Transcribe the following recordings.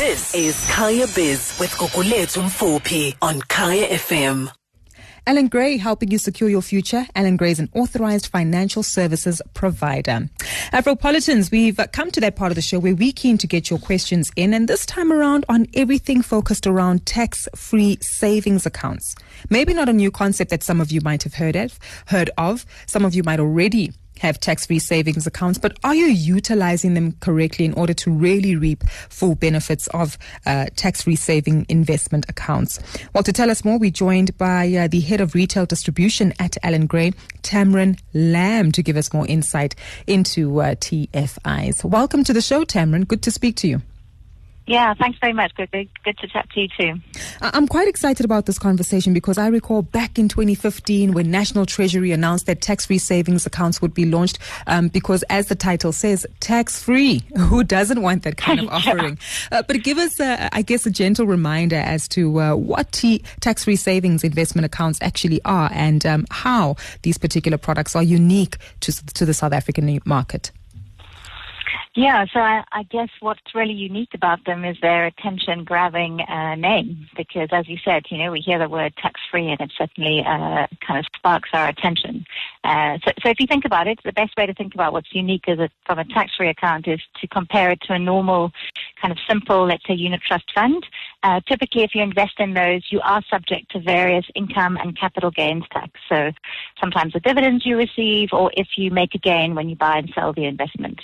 This is Kaya Bizz with Gugulethu Mfuphi on Kaya FM. Allan Gray helping you secure your future. Allan Gray is an authorized financial services provider. Afropolitans, we've come to that part of the show where we're keen to get your questions in, and this time around on everything focused around tax free savings accounts. Maybe not a new concept that some of you might have heard of, heard of. Some of you might already have tax free savings accounts, but are you utilizing them correctly in order to really reap full benefits of uh, tax free saving investment accounts? Well, to tell us more, we're joined by uh, the head of retail distribution at Allan Gray, Tamryn Lamb, to give us more insight into uh, TFIs. Welcome to the show, Tamryn. Good to speak to you. Yeah, thanks very much. Good, good, good to chat to you too. I'm quite excited about this conversation because I recall back in 2015 when National Treasury announced that tax-free savings accounts would be launched um, because, as the title says, tax-free. Who doesn't want that kind of offering? yeah. uh, but give us, uh, I guess, a gentle reminder as to uh, what t- tax-free savings investment accounts actually are and um, how these particular products are unique to, to the South African market. Yeah, so I, I, guess what's really unique about them is their attention grabbing uh, name because, as you said, you know, we hear the word tax free and it certainly uh, kind of sparks our attention. Uh, so, so, if you think about it, the best way to think about what's unique a, from a tax free account is to compare it to a normal, kind of simple, let's say, unit trust fund. Uh, typically, if you invest in those, you are subject to various income and capital gains tax. So sometimes the dividends you receive or if you make a gain when you buy and sell the investment.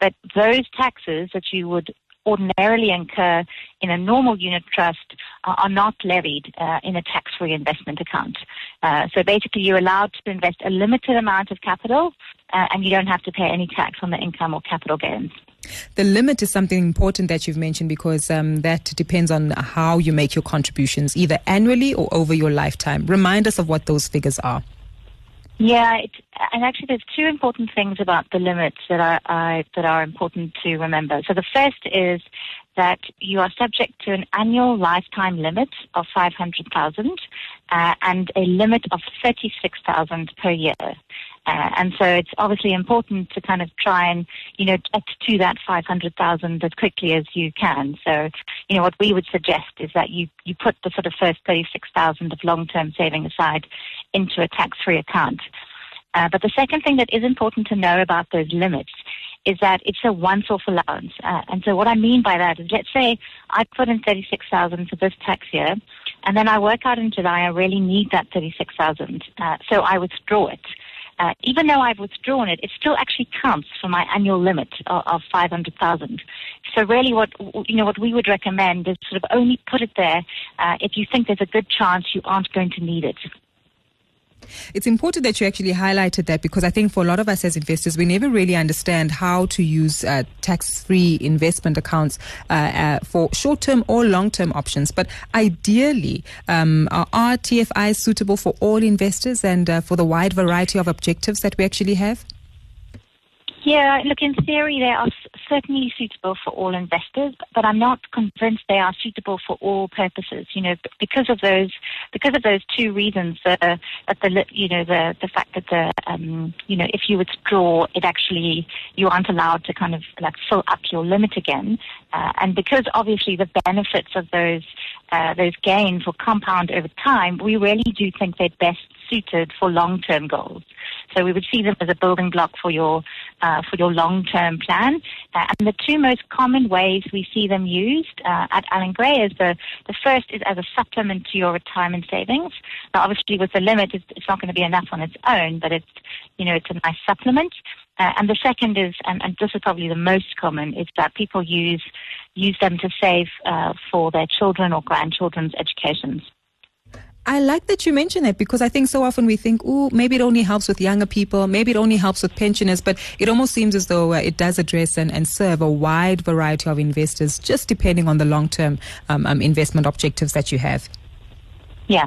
But those taxes that you would ordinarily incur in a normal unit trust are, not levied uh, in a tax-free investment account. Uh, so basically, you're allowed to invest a limited amount of capital, uh, and you don't have to pay any tax on the income or capital gains. The limit is something important that you've mentioned because um, that depends on how you make your contributions, either annually or over your lifetime. Remind us of what those figures are. Yeah, it, and actually, there's two important things about the limits that are that are important to remember. So the first is that you are subject to an annual lifetime limit of 500,000 uh, and a limit of 36,000 per year. Uh, and so it's obviously important to kind of try and, you know, get to that 500,000 as quickly as you can. So, you know, what we would suggest is that you, you put the sort of first 36,000 of long-term saving aside into a tax-free account. Uh, but the second thing that is important to know about those limits is that it's a once-off allowance. Uh, and so what I mean by that is, let's say I put in 36,000 for this tax year, and then I work out in July I really need that 36,000, uh, so I withdraw it. Uh, even though I've withdrawn it, it still actually counts for my annual limit of, of 500,000. So really what, you know, what we would recommend is sort of only put it there uh, if you think there's a good chance you aren't going to need it. It's important that you actually highlighted that because I think for a lot of us as investors, we never really understand how to use uh, tax free investment accounts uh, uh, for short term or long term options. But ideally, um, are, are, TFIs suitable for all investors and uh, for the wide variety of objectives that we actually have? Yeah, look, in theory, they are certainly suitable for all investors, but I'm not convinced they are suitable for all purposes. You know, because of those, because of those two reasons, uh, that the, you know, the the fact that the, um, you know, if you withdraw, it actually you aren't allowed to kind of like fill up your limit again, uh, and because obviously the benefits of those uh, those gains will compound over time, we really do think they're best suited for long-term goals. So we would see them as a building block for your uh, for your long-term plan. Uh, and the two most common ways we see them used uh, at Allan Gray is the the first is as a supplement to your retirement savings. Now, obviously, with the limit, it's, it's not going to be enough on its own, but it's you know it's a nice supplement. Uh, and the second is, and, and, this is probably the most common, is that people use use them to save uh, for their children or grandchildren's educations. I like that you mention that because I think so often we think, oh, maybe it only helps with younger people, maybe it only helps with pensioners, but it almost seems as though uh, it does address and, and serve a wide variety of investors, just depending on the long term um, um, investment objectives that you have. Yeah.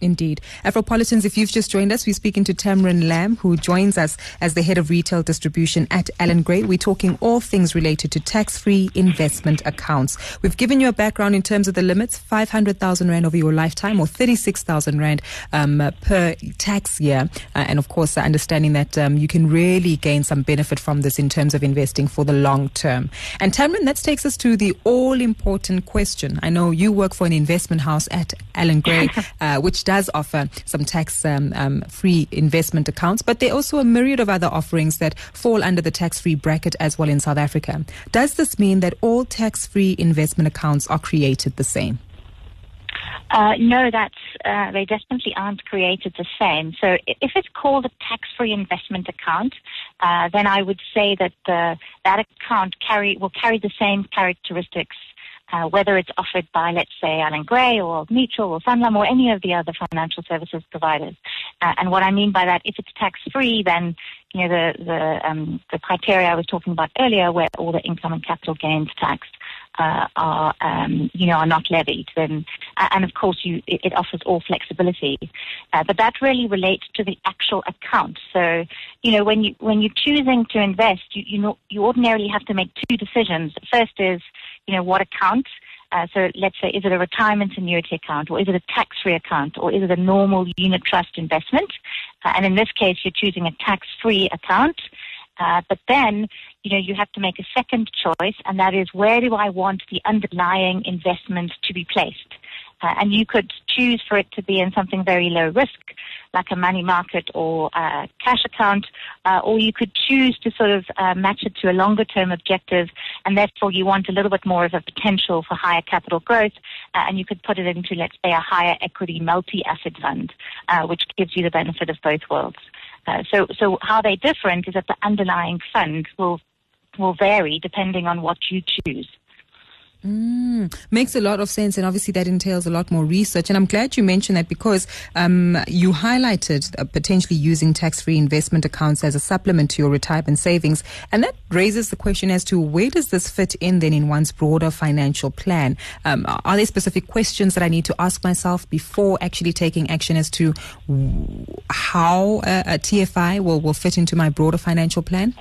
Indeed. Afropolitans, if you've just joined us, we're speaking to Tamryn Lamb, who joins us as the head of retail distribution at Allan Gray. We're talking all things related to tax free investment accounts. We've given you a background in terms of the limits 500,000 Rand over your lifetime or 36,000 Rand um, per tax year. Uh, and of course, understanding that um, you can really gain some benefit from this in terms of investing for the long term. And Tamryn, that takes us to the all important question. I know you work for an investment house at Allan Gray, uh, does offer some tax um, um, free investment accounts, but there are also a myriad of other offerings that fall under the tax free bracket as well in South Africa. Does this mean that all tax free investment accounts are created the same? Uh, no, that's uh, they definitely aren't created the same. So if it's called a tax-free investment account, uh, then I would say that that account carry will carry the same characteristics uh, whether it's offered by, let's say, Allan Gray or Mutual or Sanlam or any of the other financial services providers. Uh, and what I mean by that, if it's tax free, then you know the the um, the criteria I was talking about earlier, where all the income and capital gains tax uh, are um, you know are not levied, then and of course you it, it offers all flexibility, uh, but that really relates to the actual account. So you know when you when you're choosing to invest, you you know you ordinarily have to make two decisions. First is you know what account uh, so let's say, is it a retirement annuity account or is it a tax-free account or is it a normal unit trust investment? Uh, and in this case, you're choosing a tax-free account. Uh, but then, you know, you have to make a second choice, and that is where do I want the underlying investment to be placed? Uh, and you could choose for it to be in something very low risk, like a money market or a cash account, uh, or you could choose to sort of uh, match it to a longer term objective, and therefore you want a little bit more of a potential for higher capital growth, uh, and you could put it into, let's say, a higher equity multi-asset fund, uh, which gives you the benefit of both worlds. So, so how they're different is that the underlying fund will will vary depending on what you choose. Mm, makes a lot of sense, and obviously that entails a lot more research. And I'm glad you mentioned that because um, you highlighted uh, potentially using tax-free investment accounts as a supplement to your retirement savings, and that raises the question as to where does this fit in then in one's broader financial plan? Um, are there specific questions that I need to ask myself before actually taking action as to how uh, a TFI will, will fit into my broader financial plan?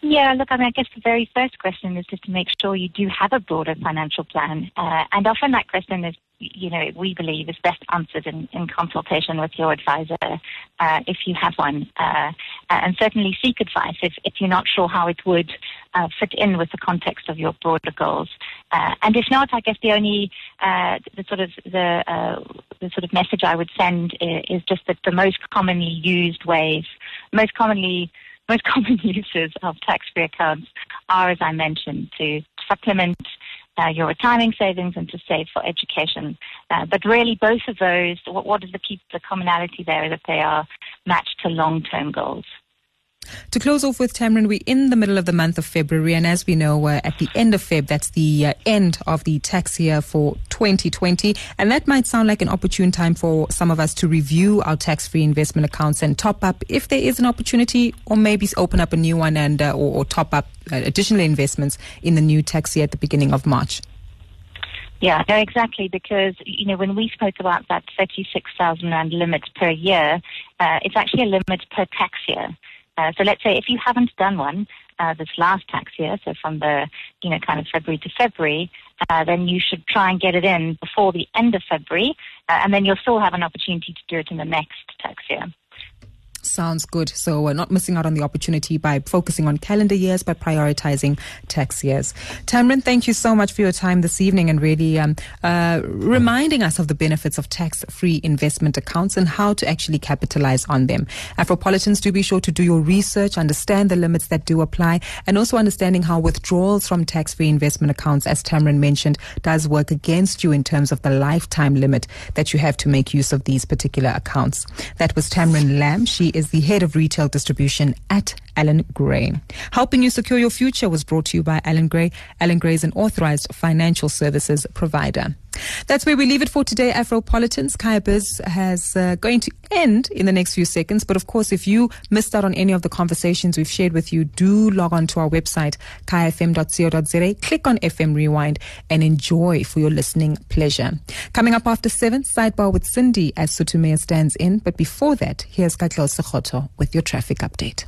Yeah, look, I mean, I guess the very first question is just to make sure you do have a broader financial plan. Uh, and often that question is, you know, we believe is best answered in, in consultation with your advisor uh, if you have one. Uh, and certainly seek advice if, if you're not sure how it would uh, fit in with the context of your broader goals. Uh, and if not, I guess the only uh, the sort of the the sort of message I would send is, is just that the most commonly used ways, most commonly most common uses of tax-free accounts are, as I mentioned, to supplement uh, your retirement savings and to save for education. Uh, but really, both of those, what, what is the key, the commonality there is that they are matched to long-term goals. To close off with Tamryn, we're in the middle of the month of February, and as we know, uh, at the end of Feb, that's the uh, end of the tax year for 2020, and that might sound like an opportune time for some of us to review our tax-free investment accounts and top up if there is an opportunity, or maybe open up a new one and uh, or, or, top up uh, additional investments in the new tax year at the beginning of March. Yeah, no, exactly. Because you know, when we spoke about that thirty-six thousand rand limit per year, uh, it's actually a limit per tax year. Uh, so let's say if you haven't done one uh, this last tax year, so from the you know kind of February to February, uh, then you should try and get it in before the end of February, uh, and then you'll still have an opportunity to do it in the next tax year. Sounds good. So we're not missing out on the opportunity by focusing on calendar years, but prioritizing tax years. Tamryn, thank you so much for your time this evening and really um, uh, reminding us of the benefits of tax-free investment accounts and how to actually capitalize on them. Afropolitans, do be sure to do your research, understand the limits that do apply, and also understanding how withdrawals from tax-free investment accounts, as Tamryn mentioned, does work against you in terms of the lifetime limit that you have to make use of these particular accounts. That was Tamryn Lamb. She is the head of retail distribution at Allan Gray. Helping you secure your future was brought to you by Allan Gray. Allan Gray is an authorized financial services provider. That's where we leave it for today, Afropolitans. Kaya has uh, going to end in the next few seconds. But of course, if you missed out on any of the conversations we've shared with you, do log on to our website, kayafm.co.za, click on FM Rewind and enjoy for your listening pleasure. Coming up after seven, sidebar with Cindy as Sotomayor stands in. But before that, here's Katlel Sekhoto with your traffic update.